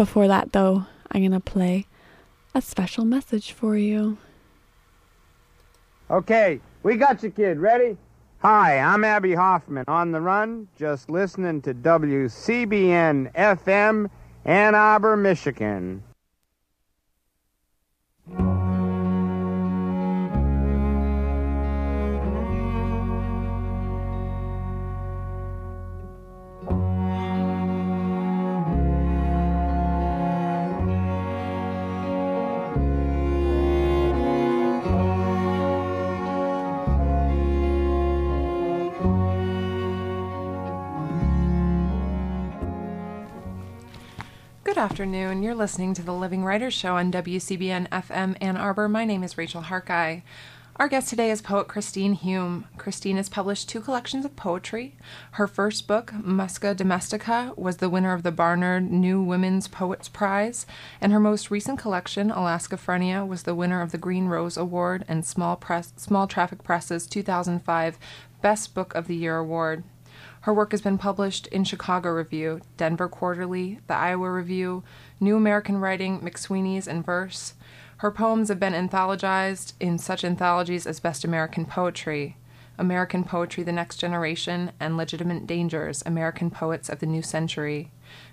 Before that, though, I'm going to play a special message for you. Okay, we got you, kid. Ready? Hi, I'm Abbie Hoffman on the run, just listening to WCBN FM, Ann Arbor, Michigan. Afternoon. You're listening to the Living Writers Show on WCBN FM Ann Arbor. My name is Rachel Harkeye. Our guest today is poet Christine Hume. Christine has published two collections of poetry. Her first book, Musca Domestica, was the winner of the Barnard New Women's Poets Prize, and her most recent collection, Alaskaphrenia, was the winner of the Green Rose Award and Small, Press, Small Traffic Press's 2005 Best Book of the Year Award. Her work has been published in Chicago Review, Denver Quarterly, the Iowa Review, New American Writing, McSweeney's, and Verse. Her poems have been anthologized in such anthologies as Best American Poetry, American Poetry The Next Generation, and Legitimate Dangers American Poets of the New Century.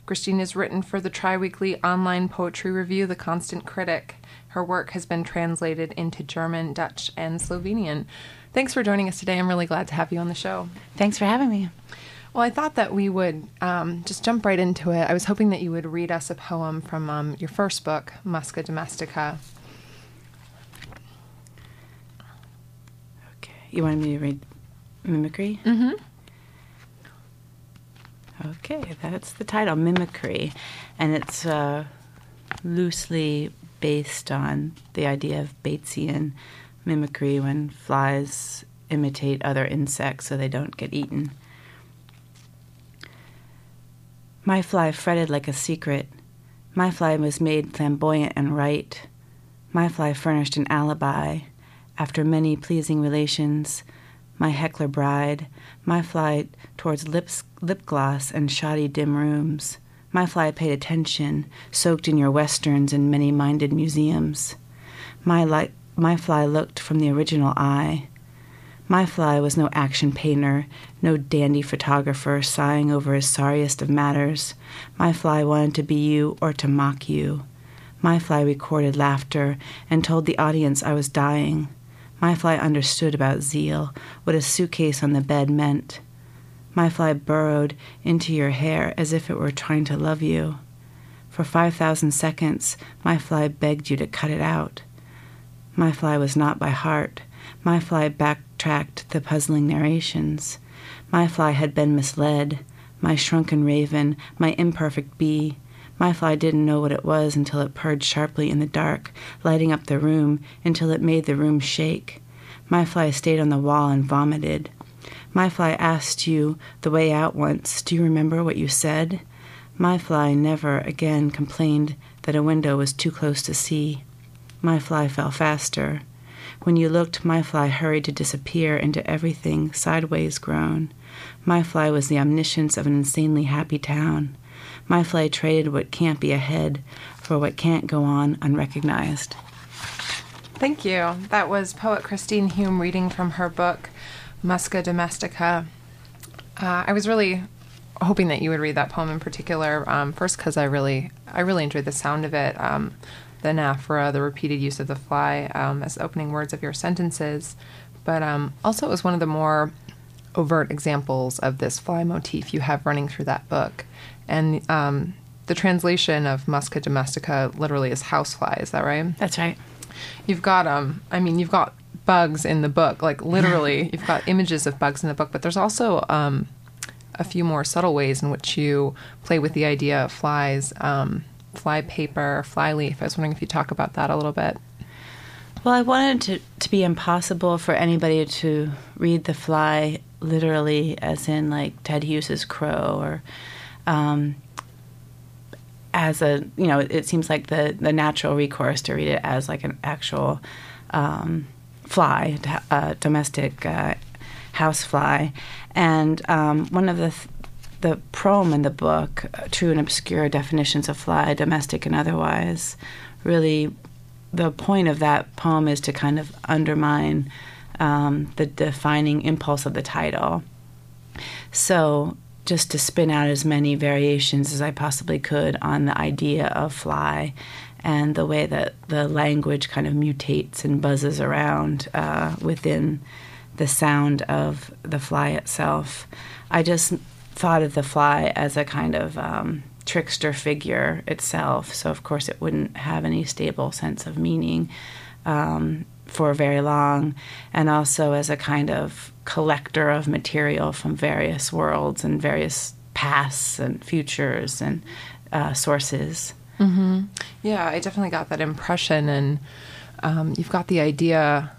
Christine has written for the tri weekly online poetry review, The Constant Critic. Her work has been translated into German, Dutch, and Slovenian. Thanks for joining us today. I'm really glad to have you on the show. Thanks for having me. Well, I thought that we would um, just jump right into it. I was hoping that you would read us a poem from um, your first book, Musca Domestica. You wanted me to read Mimicry? Mm-hmm. Okay, that's the title, Mimicry. And it's uh, loosely based on the idea of Batesian mimicry when flies imitate other insects so they don't get eaten. My fly fretted like a secret. My fly was made flamboyant and right. My fly furnished an alibi. After many pleasing relations, my heckler bride, my flight towards lips, lip gloss and shoddy dim rooms. My fly paid attention, soaked in your westerns and many minded museums. My, li- my fly looked from the original eye. My fly was no action painter, no dandy photographer sighing over his sorriest of matters. My fly wanted to be you or to mock you. My fly recorded laughter and told the audience I was dying. My fly understood about zeal, what a suitcase on the bed meant. My fly burrowed into your hair as if it were trying to love you. For 5,000 seconds, my fly begged you to cut it out. My fly was not by heart. My fly backtracked the puzzling narrations. My fly had been misled. My shrunken raven, my imperfect bee. My fly didn't know what it was until it purred sharply in the dark, lighting up the room until it made the room shake. My fly stayed on the wall and vomited. My fly asked you the way out once. Do you remember what you said? My fly never again complained that a window was too close to see. My fly fell faster. When you looked, my fly hurried to disappear into everything sideways grown. My fly was the omniscience of an insanely happy town. My fly traded what can't be ahead for what can't go on unrecognized. Thank you. That was poet Christine Hume reading from her book, Musca Domestica. Uh, I was really hoping that you would read that poem in particular. Um, first, because I really, I really enjoyed the sound of it. Um, the anaphora, the repeated use of the fly um, as opening words of your sentences, but um, also it was one of the more overt examples of this fly motif you have running through that book. And um, the translation of Musca domestica literally is housefly. Is that right? That's right. You've got um, I mean, you've got bugs in the book, like literally, you've got images of bugs in the book, but there's also um, a few more subtle ways in which you play with the idea of flies, um, fly paper, fly leaf. I was wondering if you talk about that a little bit. Well, I wanted to, to be impossible for anybody to read the fly literally, as in like Ted Hughes's crow, or um, as a you know, it seems like the the natural recourse to read it as like an actual um, fly, uh, domestic uh, house fly, and um, one of the th- the proem in the book, uh, True and Obscure Definitions of Fly, Domestic and Otherwise, really the point of that poem is to kind of undermine um, the defining impulse of the title. So, just to spin out as many variations as I possibly could on the idea of fly and the way that the language kind of mutates and buzzes around uh, within the sound of the fly itself. I just thought of the fly as a kind of um, trickster figure itself, so of course it wouldn't have any stable sense of meaning. Um, for very long, and also as a kind of collector of material from various worlds and various pasts and futures and uh, sources. Mm-hmm. Yeah, I definitely got that impression, and um, you've got the idea.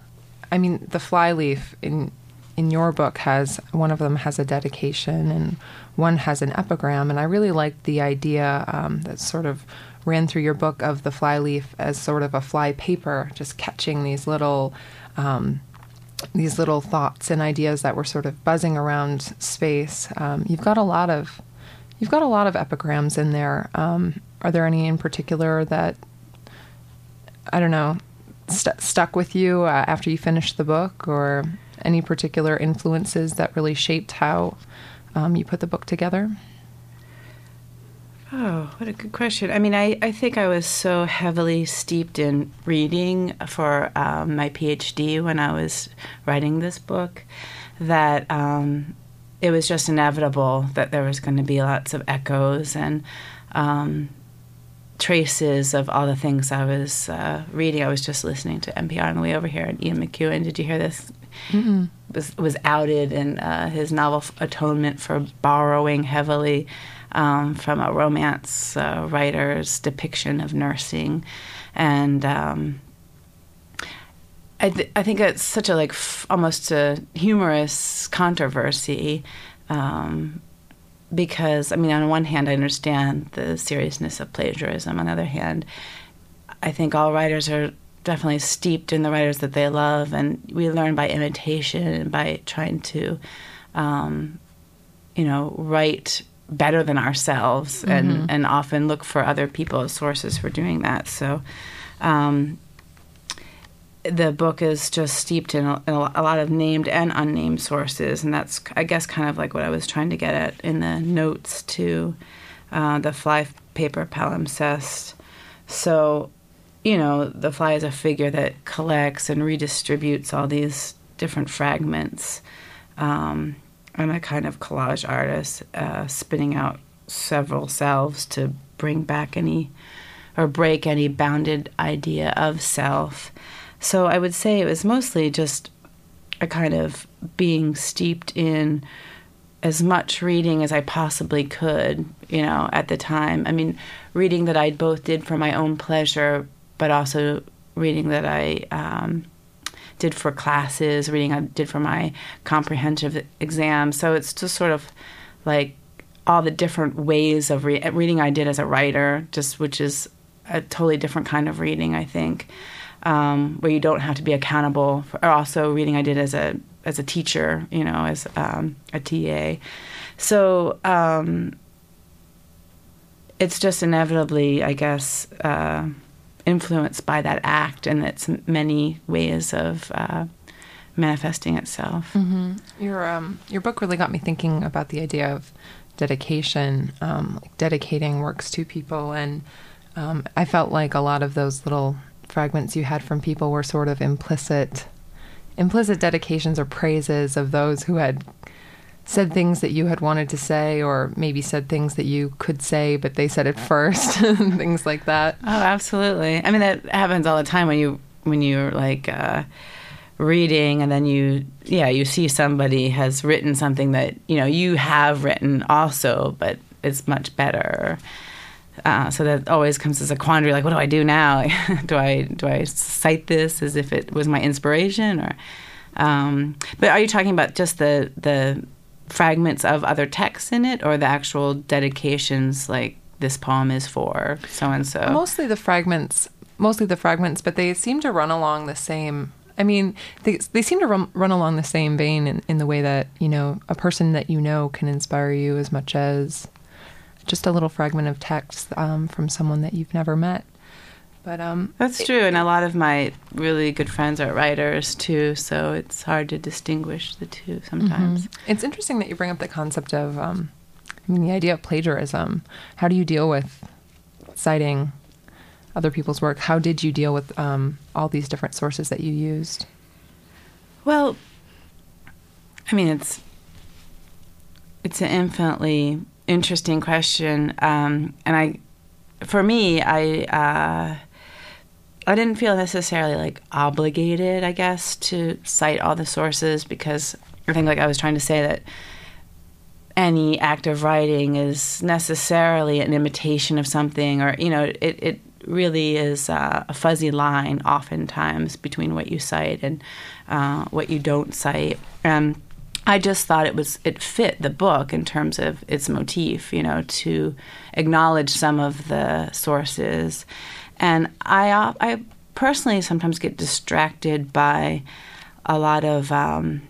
I mean, the flyleaf in in your book has one of them has a dedication and one has an epigram, and I really liked the idea um, that sort of ran through your book of the flyleaf as sort of a fly paper, just catching these little. Um, these little thoughts and ideas that were sort of buzzing around space. Um, you've got a lot of you've got a lot of epigrams in there. Um, are there any in particular that I don't know st- stuck with you uh, after you finished the book, or any particular influences that really shaped how um, you put the book together? Oh, what a good question. I mean, I, I think I was so heavily steeped in reading for um, my PhD when I was writing this book that um, it was just inevitable that there was going to be lots of echoes and um, traces of all the things I was uh, reading. I was just listening to NPR on the way over here, and Ian McEwan, did you hear this? mm Was was outed in uh, his novel Atonement for borrowing heavily um, from a romance uh, writer's depiction of nursing, and um, I, th- I think it's such a like f- almost a humorous controversy. Um, because I mean, on one hand, I understand the seriousness of plagiarism. On the other hand, I think all writers are definitely steeped in the writers that they love, and we learn by imitation and by trying to, um, you know, write better than ourselves mm-hmm. and, and often look for other people as sources for doing that. So um, the book is just steeped in a, in a, lot of named and unnamed sources, and that's, I guess, kind of like what I was trying to get at in the notes to uh, the fly paper palimpsest. So, you know, the fly is a figure that collects and redistributes all these different fragments. Um, I'm a kind of collage artist, uh, spinning out several selves to bring back any or break any bounded idea of self. So I would say it was mostly just a kind of being steeped in as much reading as I possibly could, you know, at the time. I mean, reading that I both did for my own pleasure, but also reading that I um, did for classes, reading I did for my comprehensive exam. So it's just sort of like all the different ways of re- reading I did as a writer, just which is a totally different kind of reading, I think, um, where you don't have to be accountable. For, or also reading I did as a as a teacher, you know, as um, a TA. So um, it's just inevitably, I guess. Uh, influenced by that act and its many ways of uh, manifesting itself. Mm-hmm. Your um, your book really got me thinking about the idea of dedication, um, like dedicating works to people, and um, I felt like a lot of those little fragments you had from people were sort of implicit implicit dedications or praises of those who had said things that you had wanted to say, or maybe said things that you could say, but they said it first, things like that. Oh, absolutely. I mean, that happens all the time when you when you're like uh, reading, and then you yeah you see somebody has written something that you know you have written also, but it's much better. Uh, so that always comes as a quandary. Like, what do I do now? do I do I cite this as if it was my inspiration, or? Um, but are you talking about just the the fragments of other texts in it or the actual dedications like this poem is for so and so mostly the fragments mostly the fragments but they seem to run along the same I mean, they, they seem to run, run along the same vein in, in the way that, you know, a person that you know can inspire you as much as just a little fragment of text um, from someone that you've never met. But um, that's true, and a lot of my really good friends are writers too, so it's hard to distinguish the two sometimes. Mm-hmm. It's interesting that you bring up the concept of, um, I mean, the idea of plagiarism. How do you deal with citing other people's work? How did you deal with um, all these different sources that you used? Well, I mean, it's it's an infinitely interesting question, um, and I, for me, I. Uh, I didn't feel necessarily like obligated, I guess, to cite all the sources because I think, like I was trying to say, that any act of writing is necessarily an imitation of something, or you know, it it really is uh, a fuzzy line oftentimes between what you cite and uh, what you don't cite. And I just thought it was it fit the book in terms of its motif, you know, to acknowledge some of the sources. And I uh, I personally sometimes get distracted by a lot of um,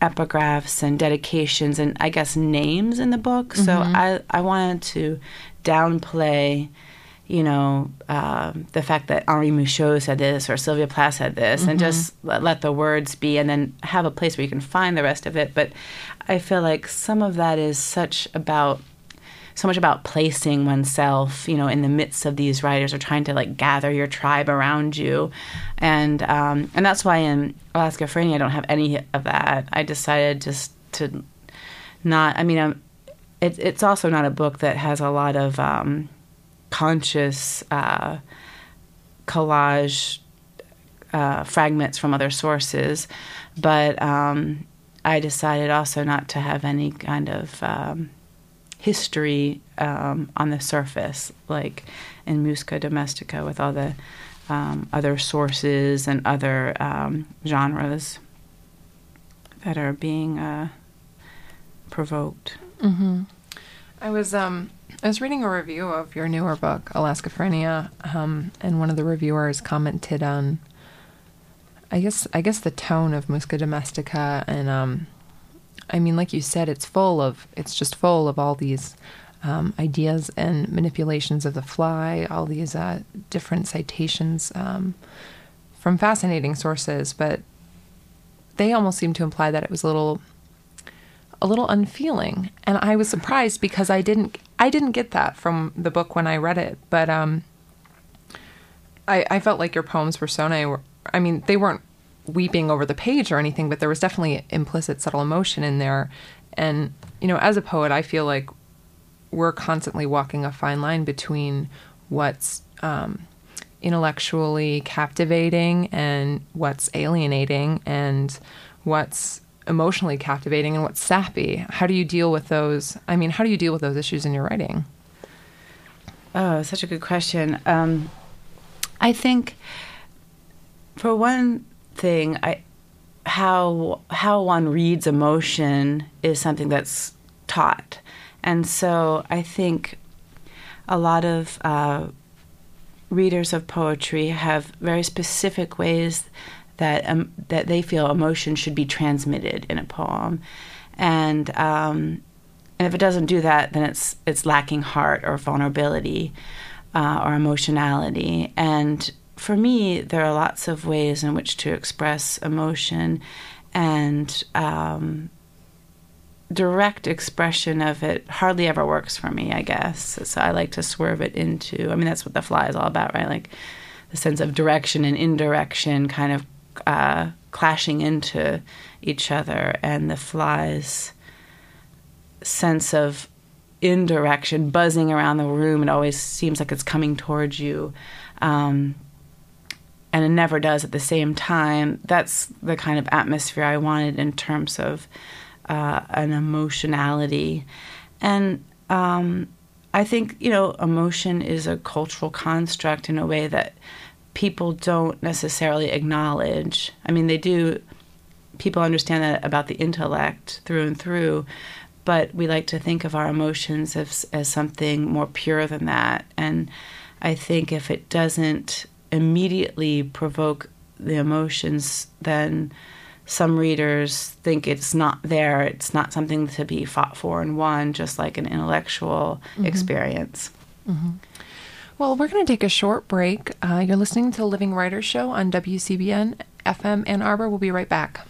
epigraphs and dedications and I guess names in the book. Mm-hmm. So I I wanted to downplay you know, uh, the fact that Henri Michaux said this or Sylvia Plath said this, mm-hmm. and just let, let, the words be, and then have a place where you can find the rest of it. But I feel like some of that is such about so much about placing oneself, you know, in the midst of these writers or trying to like gather your tribe around you, and um, and that's why in Alaskaphrenia I don't have any of that. I decided just to not. I mean, um, it, it's also not a book that has a lot of um, conscious uh, collage uh, fragments from other sources, but um, I decided also not to have any kind of um, history um, on the surface, like in Musca Domestica, with all the um, other sources and other um, genres that are being uh, provoked. Mm-hmm. I was um, I was reading a review of your newer book, Alaskaphrenia, um, and one of the reviewers commented on, I guess, I guess the tone of Musca Domestica, and um, I mean, like you said, it's full of, it's just full of all these um, ideas and manipulations of the fly, all these uh, different citations um, from fascinating sources, but they almost seem to imply that it was a little a little unfeeling. And i was surprised because i didn't I didn't get that from the book when I read it, but um, I, I felt like your poems were, I mean, they weren't weeping over the page or anything, but there was definitely implicit subtle emotion in there. And, you know, as a poet, I feel like we're constantly walking a fine line between what's um, intellectually captivating and what's alienating and what's emotionally captivating and what's sappy. How do you deal with those? I mean, how do you deal with those issues in your writing? Oh, such a good question. Um, I think, for one thing, I how how one reads emotion is something that's taught, and so I think a lot of uh, readers of poetry have very specific ways that um, that they feel emotion should be transmitted in a poem, and um, and if it doesn't do that, then it's it's lacking heart or vulnerability uh, or emotionality. And for me, there are lots of ways in which to express emotion, and um, direct expression of it hardly ever works for me. I guess so. I like to swerve it into. I mean, that's what the fly is all about, right? Like the sense of direction and indirection kind of uh, clashing into each other, and the fly's sense of indirection buzzing around the room. It always seems like it's coming towards you. Um, and it never does at the same time. That's the kind of atmosphere I wanted in terms of uh, an emotionality. And um, I think, you know, emotion is a cultural construct in a way that people don't necessarily acknowledge. I mean, they do, people understand that about the intellect through and through, but we like to think of our emotions as, as something more pure than that. And I think if it doesn't immediately provoke the emotions, then some readers think it's not there. It's not something to be fought for and won, just like an intellectual experience. Well, we're going to take a short break. Uh, you're listening to the Living Writers Show on WCBN FM Ann Arbor. We'll be right back.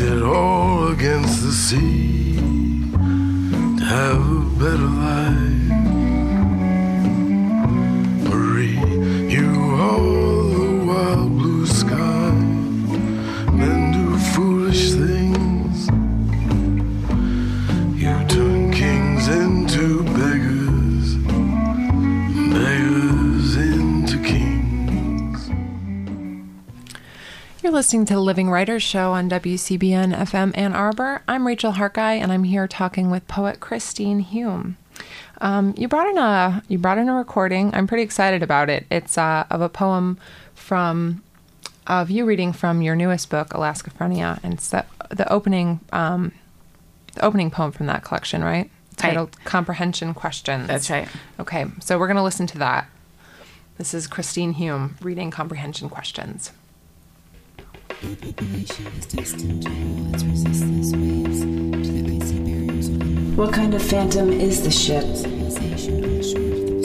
Risked all against the sea to have a better life. Listening to the Living Writers Show on WCBN FM Ann Arbor. I'm Rachel Harkeye, and I'm here talking with poet Christine Hume. Um, you brought in a you brought in a recording. I'm pretty excited about it. It's uh, of a poem from of you reading from your newest book, Alaskaphrenia, and it's the, the opening um, the opening poem from that collection, right? Titled "Comprehension Questions." That's right. Okay, so we're going to listen to that. This is Christine Hume reading Comprehension Questions. What kind of phantom is the ship?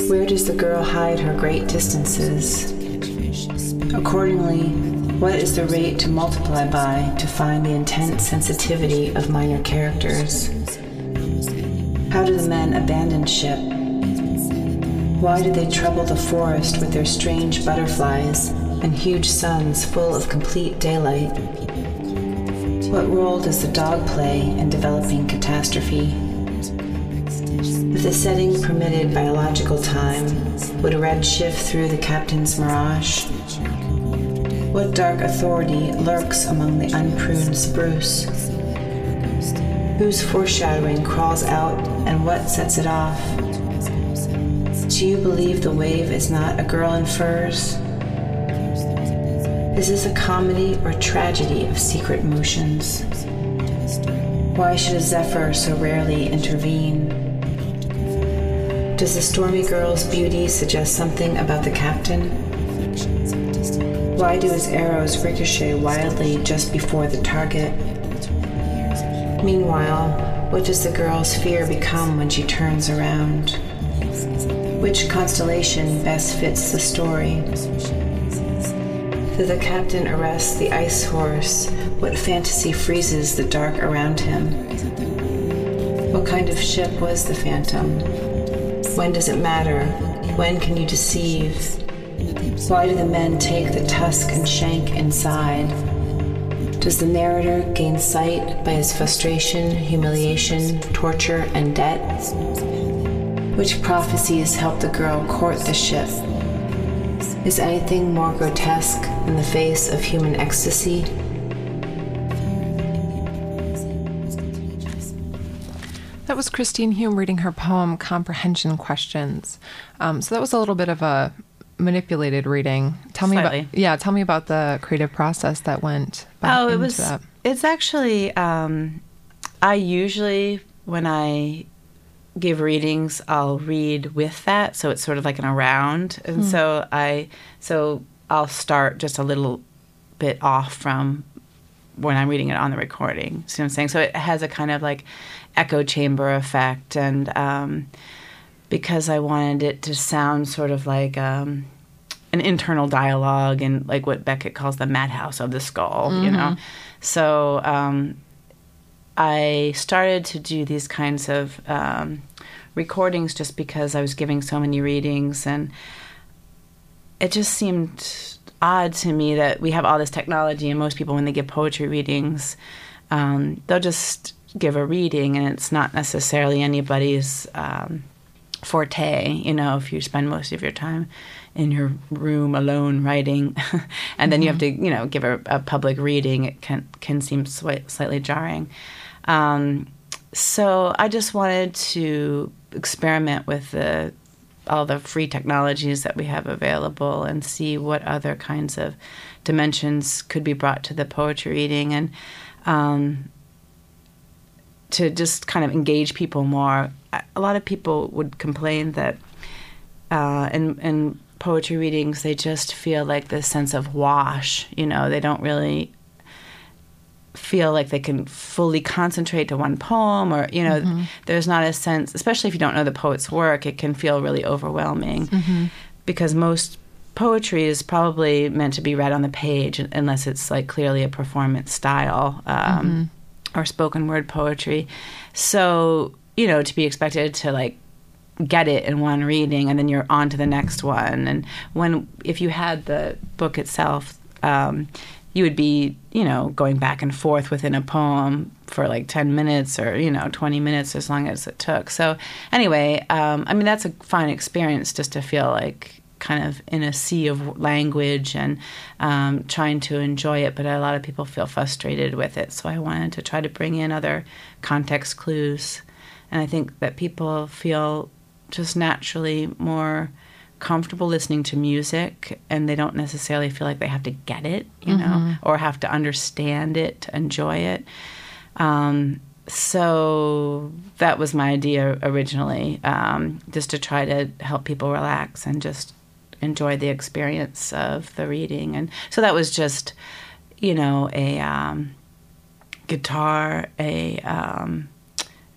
Where does the girl hide her great distances? Accordingly, what is the rate to multiply by to find the intense sensitivity of minor characters? How do the men abandon ship? Why do they trouble the forest with their strange butterflies and huge suns full of complete daylight? What role does the dog play in developing catastrophe? If the setting permitted biological time, would a red shift through the captain's mirage? What dark authority lurks among the unpruned spruce? Whose foreshadowing crawls out and what sets it off? Do you believe the wave is not a girl in furs? Is this a comedy or tragedy of secret motions? Why should a zephyr so rarely intervene? Does the stormy girl's beauty suggest something about the captain? Why do his arrows ricochet wildly just before the target? Meanwhile, what does the girl's fear become when she turns around? Which constellation best fits the story? Did the captain arrest the ice horse? What fantasy freezes the dark around him? What kind of ship was the phantom? When does it matter? When can you deceive? Why do the men take the tusk and shank inside? Does the narrator gain sight by his frustration, humiliation, torture, and debt? Which prophecies help the girl court the ship? Is anything more grotesque than the face of human ecstasy? That was Christine Hume reading her poem Comprehension Questions. Um, so that was a little bit of a manipulated reading. Tell me Slightly. about yeah, tell me about the creative process that went back Oh, it into was. that. It's actually. Um, I usually when I give readings, I'll read with that, so it's sort of like an around, and so I so I'll start just a little bit off from when I'm reading it on the recording. See what I'm saying? So it has a kind of like echo chamber effect, and um, because I wanted it to sound sort of like um, an internal dialogue and like what Beckett calls the madhouse of the skull, you know. So um, I started to do these kinds of um, recordings just because I was giving so many readings, and it just seemed odd to me that we have all this technology, and most people, when they give poetry readings, um, they'll just give a reading, and it's not necessarily anybody's. Um, forte you know if you spend most of your time in your room alone writing. And then you have to you know give a, a public reading. It can can seem slightly jarring. Um, so I just wanted to experiment with the all the free technologies that we have available and see what other kinds of dimensions could be brought to the poetry reading and um, to just kind of engage people more. A lot of people would complain that uh, in, in poetry readings they just feel like this sense of wash. You know, they don't really feel like they can fully concentrate to one poem or you know mm-hmm. there's not a sense especially if you don't know the poet's work it can feel really overwhelming mm-hmm. because most poetry is probably meant to be read on the page unless it's like clearly a performance style um, mm-hmm. or spoken word poetry so you know to be expected to like get it in one reading and then you're on to the next one and when if you had the book itself um, you would be, you know, going back and forth within a poem for like 10 minutes or, you know, 20 minutes as long as it took. So, anyway, um, I mean, that's a fine experience just to feel like kind of in a sea of language and um, trying to enjoy it. But a lot of people feel frustrated with it. So, I wanted to try to bring in other context clues. And I think that people feel just naturally more comfortable listening to music and they don't necessarily feel like they have to get it, you mm-hmm. know, or have to understand it to enjoy it. Um, so that was my idea originally, um, just to try to help people relax and just enjoy the experience of the reading. And so that was just, you know, a um, guitar, a um,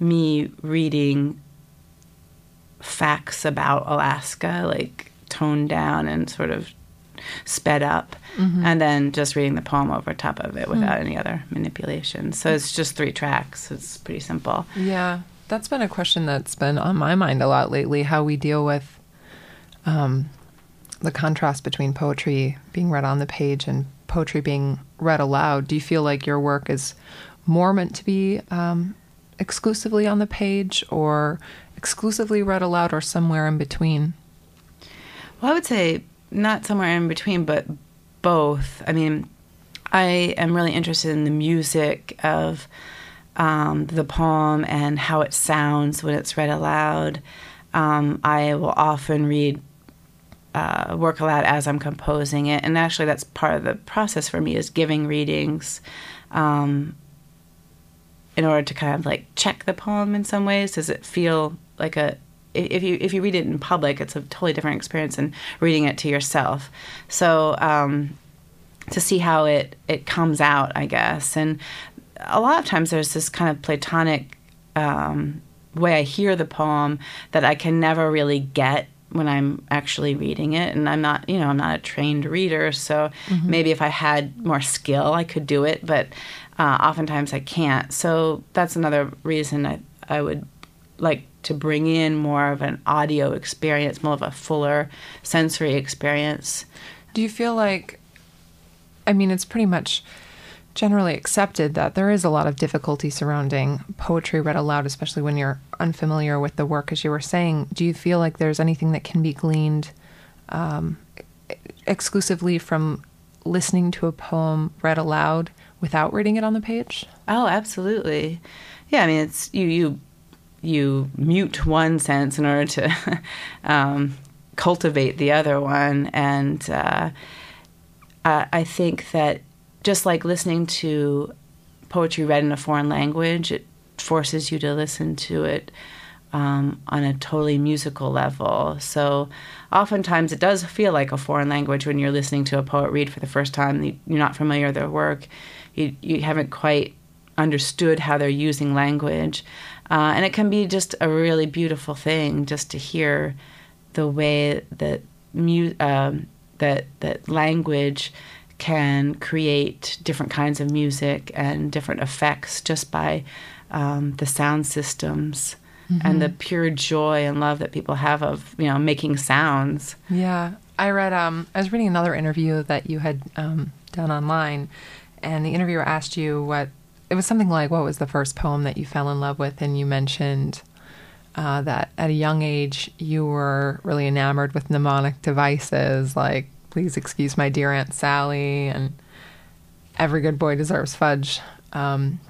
me reading facts about Alaska, like toned down and sort of sped up, mm-hmm. and then just reading the poem over top of it without mm. any other manipulation. So it's just three tracks. It's pretty simple. Yeah, that's been a question that's been on my mind a lot lately. How we deal with um, the contrast between poetry being read on the page and poetry being read aloud. Do you feel like your work is more meant to be um, exclusively on the page, or exclusively read aloud or somewhere in between? Well, I would say not somewhere in between, but both. I mean, I am really interested in the music of um, the poem and how it sounds when it's read aloud. Um, I will often read uh, work aloud as I'm composing it, and actually, that's part of the process for me is giving readings. Um, in order to kind of like check the poem in some ways, does it feel like a if you if you read it in public, it's a totally different experience than reading it to yourself. So um, to see how it it comes out, I guess, and a lot of times there's this kind of platonic um, way I hear the poem that I can never really get when I'm actually reading it. And I'm not, you know, I'm not a trained reader, so mm-hmm. maybe if I had more skill, I could do it, but uh, oftentimes I can't. So that's another reason I I would like to bring in more of an audio experience, more of a fuller sensory experience. Do you feel like, I mean, it's pretty much generally accepted that there is a lot of difficulty surrounding poetry read aloud, especially when you're unfamiliar with the work, as you were saying. Do you feel like there's anything that can be gleaned um, exclusively from listening to a poem read aloud without reading it on the page? Oh, absolutely. Yeah, I mean, it's you. You you mute one sense in order to um, cultivate the other one. And uh, I think that just like listening to poetry read in a foreign language, it forces you to listen to it um, on a totally musical level. So oftentimes it does feel like a foreign language when you're listening to a poet read for the first time. You're not familiar with their work. You, you haven't quite understood how they're using language. Uh, and it can be just a really beautiful thing just to hear the way that mu- um, that that language can create different kinds of music and different effects just by um, the sound systems mm-hmm. and the pure joy and love that people have of you know making sounds. Yeah, I read. Um, I was reading another interview that you had um, done online, and the interviewer asked you what it was something like, "What was the first poem that you fell in love with?" And you mentioned uh, that at a young age you were really enamored with mnemonic devices, like "Please excuse my dear Aunt Sally" and "Every good boy deserves fudge." Um,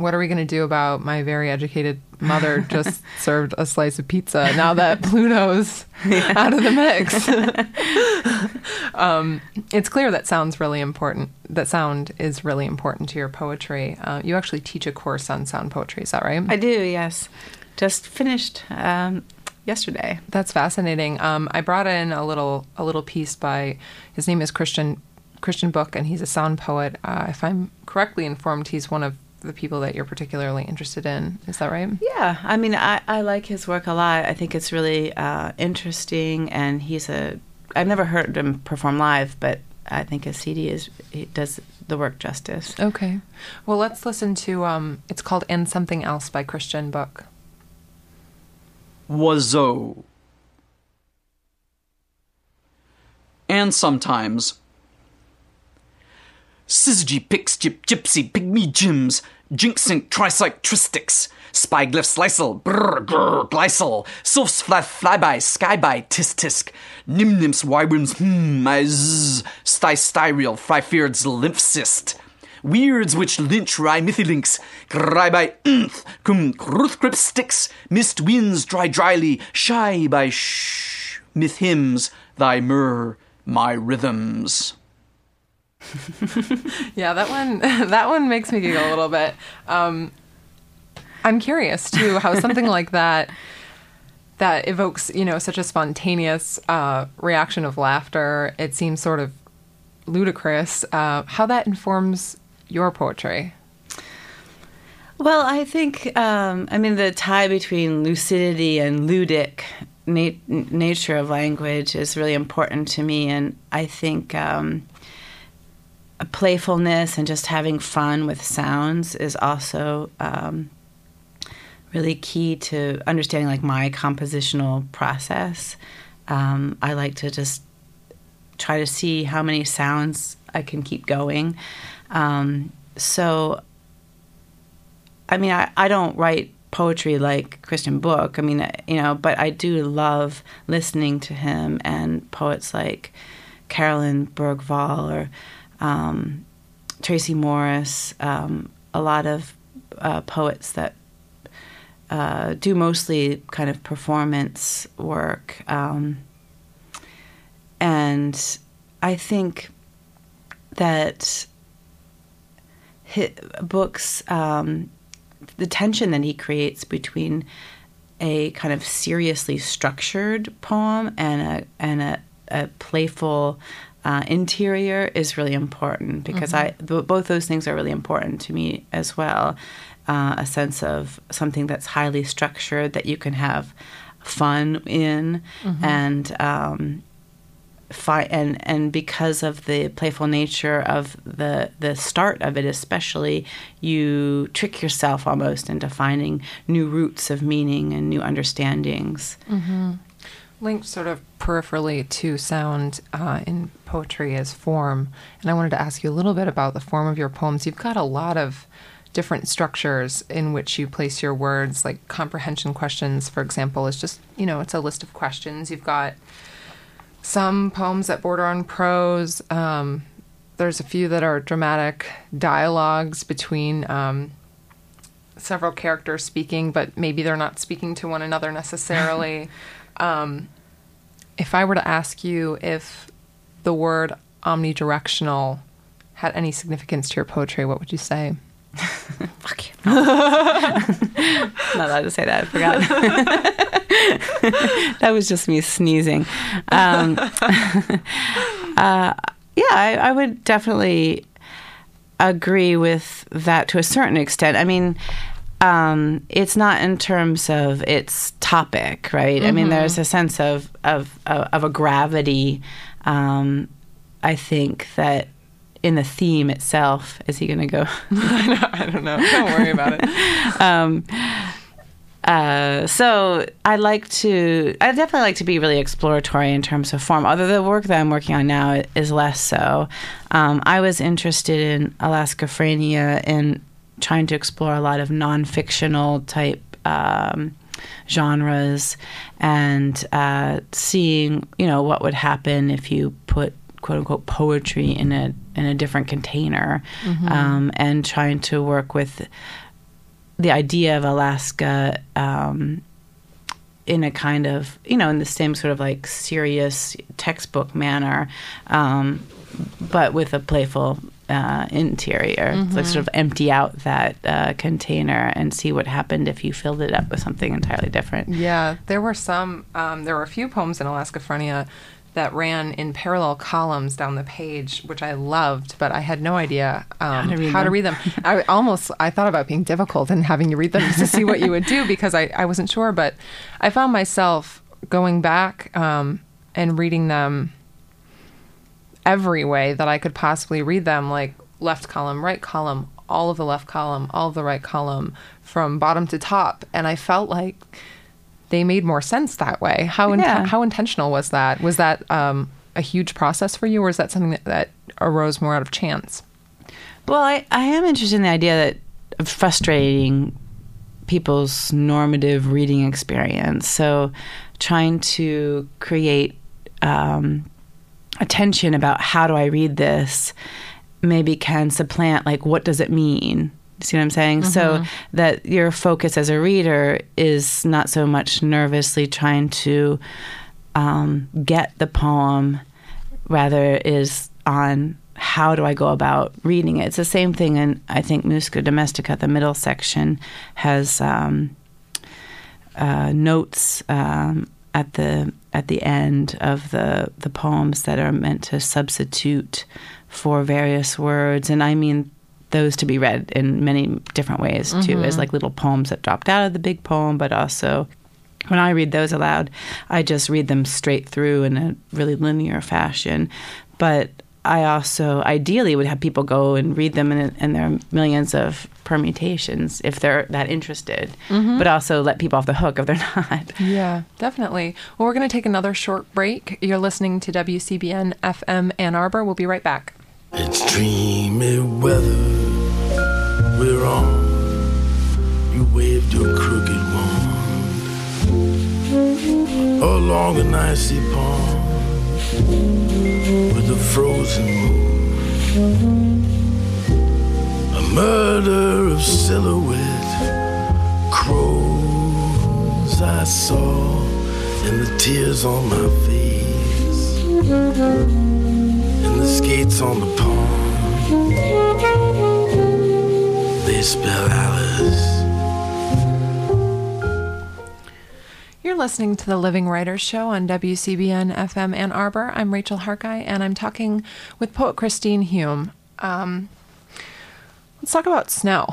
what are we going to do about my very educated mother just served a slice of pizza now that Pluto's out of the mix? um, it's clear that sounds really important. That sound is really important to your poetry. Uh, you actually teach a course on sound poetry, is that right? I do, yes. Just finished um, yesterday. That's fascinating. Um, I brought in a little a little piece by his name is Christian Christian Bök, and he's a sound poet. Uh, if I'm correctly informed, he's one of the people that you're particularly interested in. Is that right? Yeah, I mean, I, I like his work a lot. I think it's really uh, interesting, and he's a. I've never heard him perform live, but I think his CD is he does the work justice. Okay, well, let's listen to. Um, it's called "And Something Else" by Christian Bök. Wazo. And sometimes Syzygy, Pix, Gyp, Gypsy, Pygmy, Gyms, Jinxink, Tricyc, Tristics, Spyglyph, Sliceal, Brr, Grr, Glycel, Sylphs, Fly, Flyby, Skyby, Tisk, Tisk, Nimnims, Wyworms, Hmm, Iz, Sty, Styreal, Fryfeards, Lymph Cyst, Weirds which lynch Rhymithylinks, Gryby, Nth, Cum, Kruthgrip Sticks, Mist winds, Dry, Dryly, Shy by Shh, Myth hymns, Thy myrrh, my rhythms. Yeah, that one that one makes me giggle a little bit. Um, I'm curious too how something like that that evokes you know such a spontaneous uh, reaction of laughter. It seems sort of ludicrous. Uh, how that informs your poetry. Well, I think, um, I mean, the tie between lucidity and ludic nat- nature of language is really important to me. And I think um, playfulness and just having fun with sounds is also um, really key to understanding like my compositional process. Um, I like to just try to see how many sounds I can keep going. Um, so, I mean, I, I don't write poetry like Christian Bök. I mean, you know, but I do love listening to him and poets like Caroline Bergvall or um, Tracie Morris, um, a lot of uh, poets that uh, do mostly kind of performance work. Um, and I think that his books, um, the tension that he creates between a kind of seriously structured poem and a and a, a playful uh, interior is really important because I th- both those things are really important to me as well. Uh, a sense of something that's highly structured that you can have fun in, and um, fi- and and because of the playful nature of the the start of it, especially, you trick yourself almost into finding new roots of meaning and new understandings. Linked sort of peripherally to sound uh, in poetry as form. And I wanted to ask you a little bit about the form of your poems. You've got a lot of different structures in which you place your words, like comprehension questions, for example, is just, you know, it's a list of questions. You've got some poems that border on prose. Um, there's a few that are dramatic dialogues between um, several characters speaking, but maybe they're not speaking to one another necessarily. um, if I were to ask you if the word omnidirectional had any significance to your poetry, what would you say? Fuck you. Not allowed to say that. I forgot. that was just me sneezing. Um, uh, yeah, I, I would definitely agree with that to a certain extent. I mean, um, it's not in terms of its topic, right? I mean, there's a sense of of of, of a gravity. Um, I think that in the theme itself, is he going to go? I don't know. Don't worry about it. um, uh, so I like to, I definitely like to be really exploratory in terms of form. Although the work that I'm working on now is less so. Um, I was interested in Alaskaphrenia in trying to explore a lot of non-fictional type um, genres and uh, seeing, you know, what would happen if you put quote unquote poetry in a in a different container, um, and trying to work with the idea of Alaska um, in a kind of you know in the same sort of like serious textbook manner, um, but with a playful uh, interior. It's like sort of empty out that uh, container and see what happened if you filled it up with something entirely different. Yeah, there were some. Um, there were a few poems in Alaska that ran in parallel columns down the page, which I loved, but I had no idea um, how, to read, them. I almost I thought about being difficult and having you read them to see what you would do because I, I wasn't sure. But I found myself going back um, and reading them every way that I could possibly read them, like left column, right column, all of the left column, all of the right column, from bottom to top, and I felt like they made more sense that way. How in- Yeah. how intentional was that? Was that um, a huge process for you, or is that something that, that arose more out of chance? Well, I, I am interested in the idea that of frustrating people's normative reading experience. So, trying to create um, attention about how do I read this maybe can supplant like what does it mean. See what I'm saying? So that your focus as a reader is not so much nervously trying to um, get the poem, rather is on how do I go about reading it. It's the same thing, and I think Musca Domestica, the middle section, has um, uh, notes um, at the at the end of the the poems that are meant to substitute for various words, and I mean those to be read in many different ways too, mm-hmm. as like little poems that dropped out of the big poem, but also when I read those aloud, I just read them straight through in a really linear fashion. But I also ideally would have people go and read them, and, and there are millions of permutations if they're that interested. Mm-hmm. But also let people off the hook if they're not. Yeah, definitely. Well, we're going to take another short break. You're listening to WCBN FM Ann Arbor. We'll be right back. It's dreamy weather we're on. You waved your crooked wand along an icy pond with a frozen moon. A murder of silhouette crows I saw and the tears on my face and the skates on the pond. They spell Alice. You're listening to the Living Writers Show on WCBN FM Ann Arbor. I'm Rachel Harkeye, and I'm talking with poet Christine Hume. Um, let's talk about snow.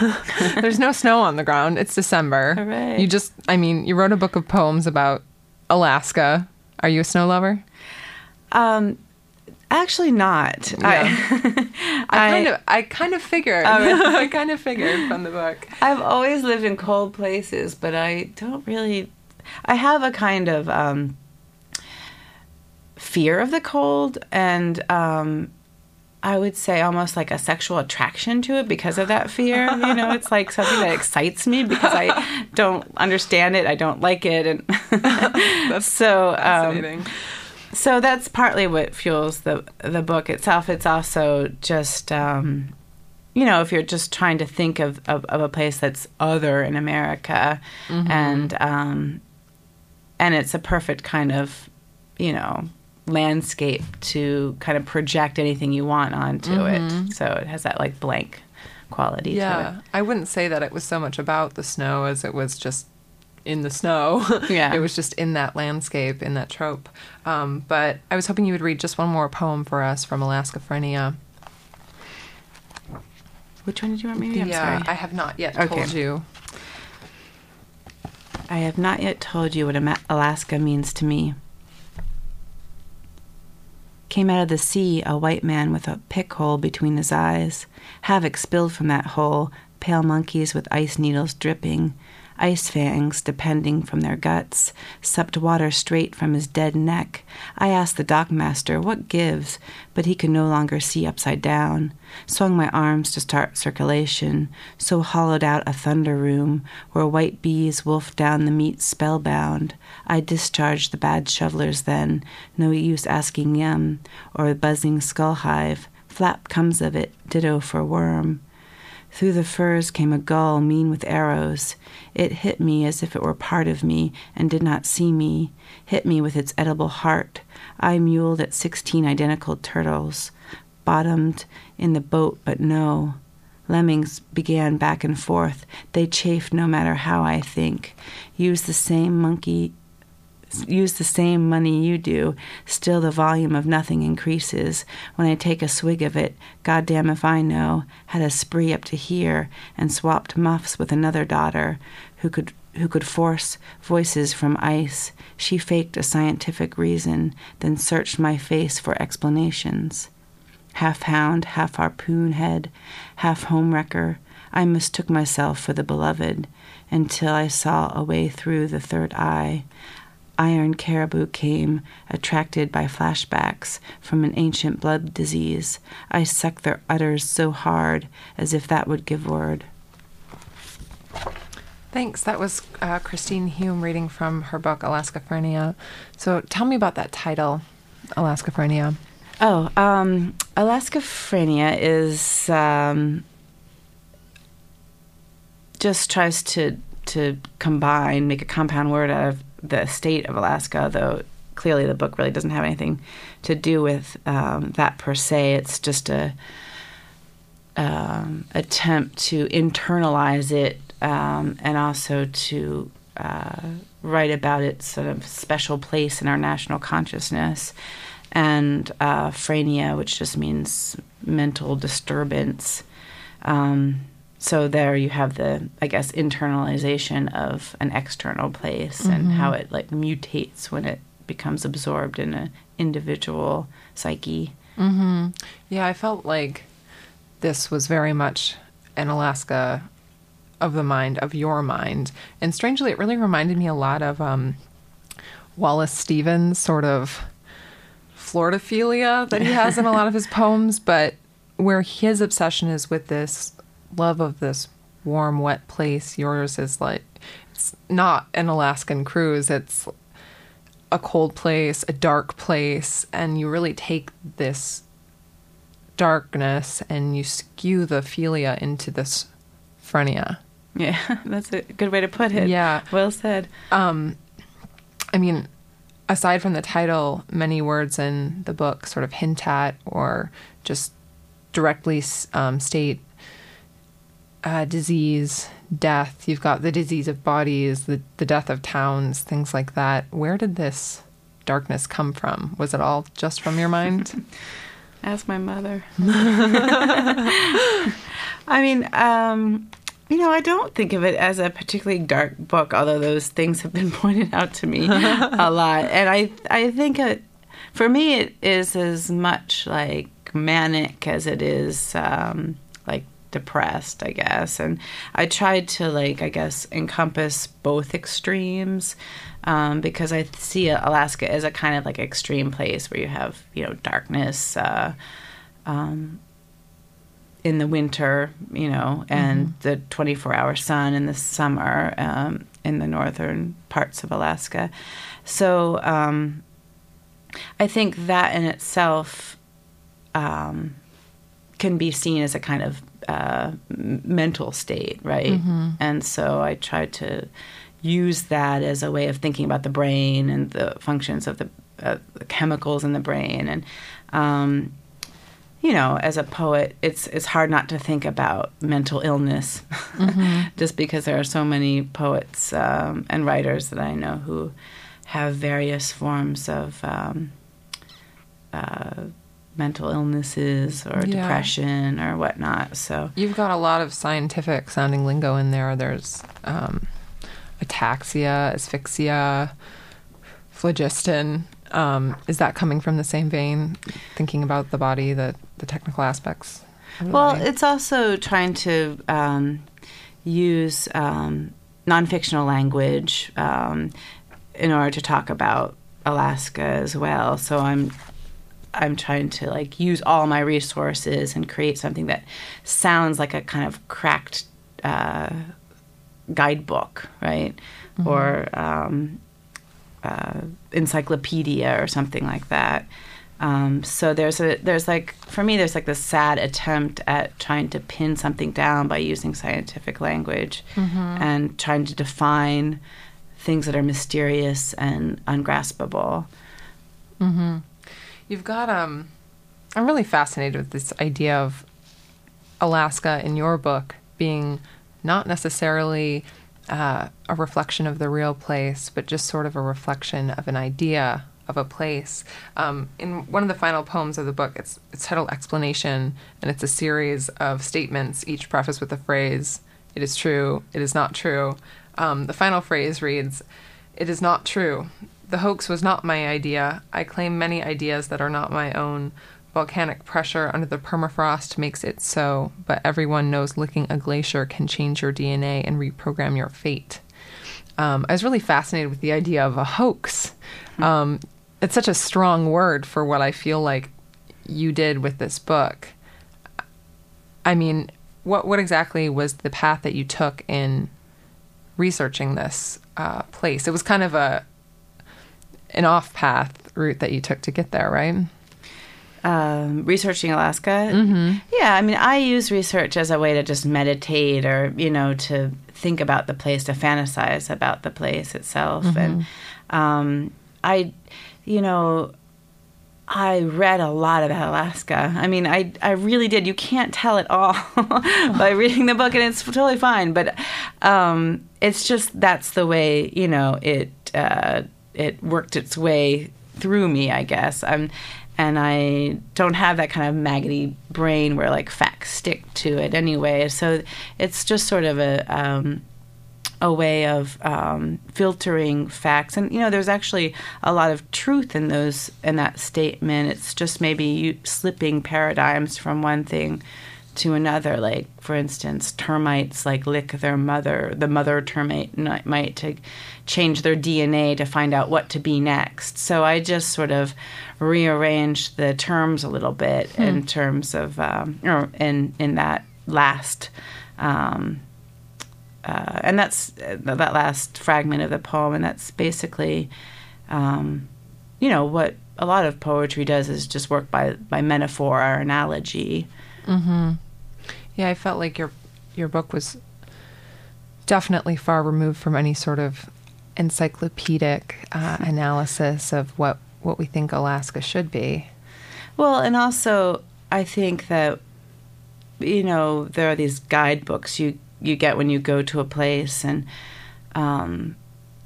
There's no snow on the ground. It's December. Hooray. You just, I mean, you wrote a book of poems about Alaska. Are you a snow lover? Um, actually, not. I, I, kind of, I kind of figured. I kind of figured from the book. I've always lived in cold places, but I don't really. I have a kind of um, fear of the cold, and um, I would say almost like a sexual attraction to it because of that fear. You know, it's like something that excites me because I don't understand it, I don't like it, and so um, so that's partly what fuels the the book itself. It's also just um, you know if you're just trying to think of, of, of a place that's other in America, and um, and it's a perfect kind of you know landscape to kind of project anything you want onto it. So it has that like blank quality to Yeah, I wouldn't say that it was so much about the snow as it was just in the snow. Yeah. it was just in that landscape, in that trope. Um, but I was hoping you would read just one more poem for us from Alaskaphrenia. it. Which one did you want me to read? Yeah, sorry. I have not yet Okay. told you. I have not yet told you what Alaska means to me. Came out of the sea a white man with a pick hole between his eyes. Havoc spilled from that hole, pale monkeys with ice needles dripping, ice fangs depending from their guts, supped water straight from his dead neck. I asked the dockmaster what gives, but he could no longer see upside down. Swung my arms to start circulation, so hollowed out a thunder room where white bees wolfed down the meat spellbound. I discharged the bad shovelers then, no use asking yum, or a buzzing skull hive. Flap comes of it, ditto for worm. Through the firs came a gull mean with arrows. It hit me as if it were part of me and did not see me, hit me with its edible heart. I muled at sixteen identical turtles, bottomed in the boat, but no. Lemmings began back and forth. They chafe no matter how I think. Use the same monkey use the same money you do, still the volume of nothing increases. When I take a swig of it, goddamn if I know, had a spree up to here and swapped muffs with another daughter who could who could force voices from ice. She faked a scientific reason, then searched my face for explanations. Half hound, half harpoon head, half homewrecker, I mistook myself for the beloved until I saw a way through the third eye iron caribou came, attracted by flashbacks from an ancient blood disease. I sucked their udders so hard as if that would give word. Thanks. That was uh, Christine Hume reading from her book Alaskaphrenia. So tell me about that title, Alaskaphrenia. Oh, um, Alaskaphrenia is um, just tries to to combine, make a compound word out of the state of Alaska, though clearly the book really doesn't have anything to do with um, that per se. It's just a um, attempt to internalize it um, and also to uh, write about its sort of special place in our national consciousness. And uh, phrenia, which just means mental disturbance. Um, so there you have the i guess internalization of an external place mm-hmm. and how it like mutates when it becomes absorbed in an individual psyche mm-hmm. yeah i felt like this was very much an alaska of the mind of your mind and strangely it really reminded me a lot of um, wallace stevens sort of floridophilia that he has in a lot of his poems but where his obsession is with this love of this warm, wet place. Yours is like, it's not an Alaskan cruise, it's a cold place, a dark place, and you really take this darkness and you skew the philia into this phrenia. Yeah, that's a good way to put it. Yeah. Well said. Um, I mean, aside from the title, many words in the book sort of hint at or just directly um, state uh, disease, death. You've got the disease of bodies, the, the death of towns, things like that. Where did this darkness come from? Was it all just from your mind? Ask my mother. I mean, um, you know, I don't think of it as a particularly dark book, although those things have been pointed out to me a lot. And I, I think it, for me, it is as much like manic as it is um, like depressed, I guess. And I tried to like I guess encompass both extremes um, because I see Alaska as a kind of like extreme place where you have you know darkness. Uh, um, in the winter, you know, and mm-hmm. the 24 hour sun in the summer um, in the northern parts of Alaska. So um, I think that in itself um, can be seen as a kind of uh, mental state, right? Mm-hmm. And so I tried to use that as a way of thinking about the brain and the functions of the, uh, the chemicals in the brain. And um, you know, as a poet, it's it's hard not to think about mental illness, mm-hmm. just because there are so many poets um, and writers that I know who have various forms of um, uh, mental illnesses or yeah. depression or whatnot. So you've got a lot of scientific sounding lingo in there. There's um, ataxia, asphyxia, phlogiston. Um, is that coming from the same vein, thinking about the body, the the technical aspects? Well, body? it's also trying to um, use um, non-fictional language um, in order to talk about Alaska as well. So I'm I'm trying to like use all my resources and create something that sounds like a kind of cracked uh, guidebook, right? Mm-hmm. Or um, uh, encyclopedia or something like that. Um, so there's a there's like for me there's like this sad attempt at trying to pin something down by using scientific language and trying to define things that are mysterious and ungraspable. You've got um I'm really fascinated with this idea of Alaska in your book being not necessarily uh, a reflection of the real place, but just sort of a reflection of an idea of a place. Um, in one of the final poems of the book, it's, it's titled Explanation, and it's a series of statements, each prefaced with the phrase, It is true, it is not true. Um, the final phrase reads, It is not true. The hoax was not my idea. I claim many ideas that are not my own. Volcanic pressure under the permafrost makes it so, but everyone knows licking a glacier can change your DNA and reprogram your fate. Um, I was really fascinated with the idea of a hoax. Um, it's such a strong word for what I feel like you did with this book. I mean, what what exactly was the path that you took in researching this uh, place? It was kind of a an off path route that you took to get there, right? um, researching Alaska. Yeah, I mean, I use research as a way to just meditate or, you know, to think about the place, to fantasize about the place itself. And um, I, you know, I read a lot about Alaska. I mean, I, I really did. You can't tell it all by reading the book, and it's totally fine. But um, it's just that's the way you know it uh, it worked its way through me, I guess. Um, and I don't have that kind of maggoty brain where like facts stick to it anyway. So it's just sort of a um, a way of um, filtering facts. And you know, there's actually a lot of truth in those in that statement. It's just maybe you slipping paradigms from one thing to another. Like for instance, termites like lick their mother. The mother termite might to change their DNA to find out what to be next. So I just sort of rearranged the terms a little bit in terms of um, or in in that last. Um, uh, and that's uh, that last fragment of the poem, and that's basically, um, you know, what a lot of poetry does is just work by by metaphor or analogy. Yeah, I felt like your your book was definitely far removed from any sort of encyclopedic uh, analysis of what what we think Alaska should be. Well, and also I think that you know there are these guidebooks you you get when you go to a place, and um,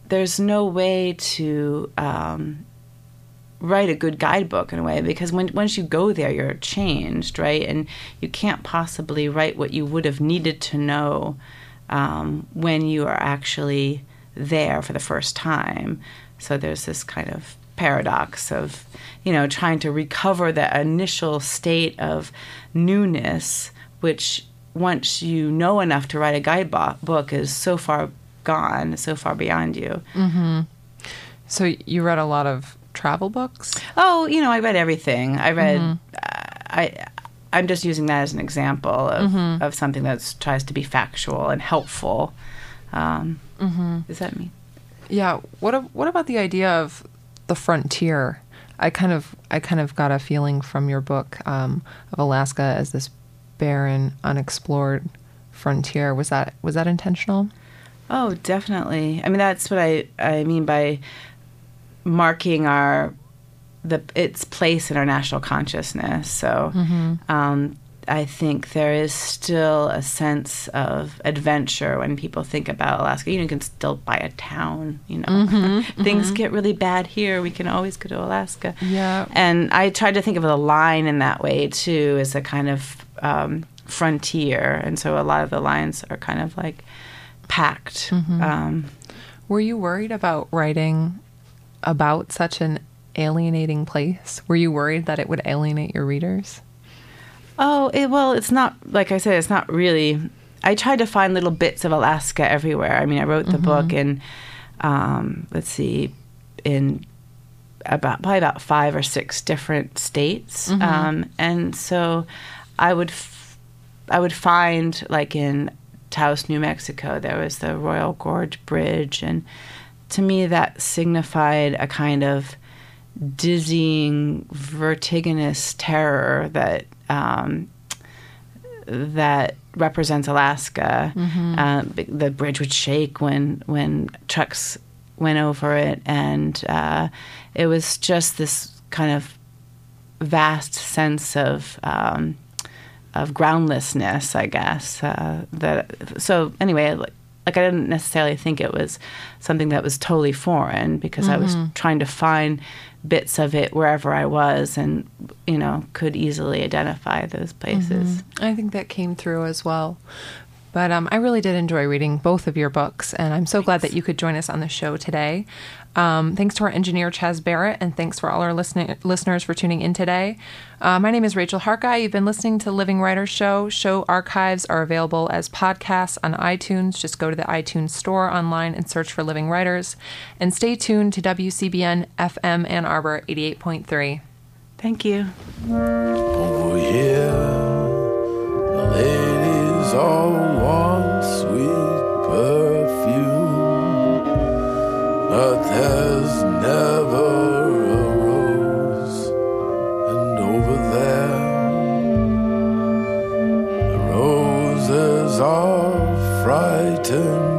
there's no way to um, write a good guidebook in a way because when once you go there, you're changed, right? And you can't possibly write what you would have needed to know um, when you are actually there for the first time. So there's this kind of paradox of, you know, trying to recover that initial state of newness, which once you know enough to write a guidebook is so far gone, so far beyond you. So you read a lot of travel books. Oh, you know, I read everything. I read. Uh, I. I'm just using that as an example of, of something that tries to be factual and helpful. Um, mm-hmm. Does that mean? Yeah. What what about the idea of the frontier? I kind of I kind of got a feeling from your book um, of Alaska as this barren, unexplored frontier. Was that was that intentional? Oh, definitely. I mean, that's what I I mean by marking our the its place in our national consciousness. So, um, I think there is still a sense of adventure when people think about Alaska. You, know, you can still buy a town. You know, things get really bad here. We can always go to Alaska. Yeah. And I tried to think of the line in that way too, as a kind of um, frontier. And so a lot of the lines are kind of like packed. Um, Were you worried about writing about such an alienating place? Were you worried that it would alienate your readers? Oh, it, well, it's not like I said. It's not really. I tried to find little bits of Alaska everywhere. I mean, I wrote the book in, um, let's see, in about probably about five or six different states, um, and so I would f- I would find like in Taos, New Mexico, there was the Royal Gorge Bridge, and to me that signified a kind of dizzying, vertiginous terror that um, that represents Alaska. Uh, the bridge would shake when when trucks went over it, and uh, it was just this kind of vast sense of um, of groundlessness, I guess. Uh, that so anyway, like, like I didn't necessarily think it was something that was totally foreign because I was trying to find bits of it wherever I was, and you know could easily identify those places. I think that came through as well. But um, I really did enjoy reading both of your books, and I'm so glad that you could join us on the show today. Um, thanks to our engineer, Chaz Barrett, and thanks for all our listening, listeners for tuning in today. Uh, my name is Rachel Harkeye. You've been listening to Living Writers Show. Show archives are available as podcasts on iTunes. Just go to the iTunes store online and search for Living Writers. And stay tuned to WCBN FM Ann Arbor 88.3. Thank you. Over here, the ladies all want sweet but there's never a rose. And over there, the roses are frightened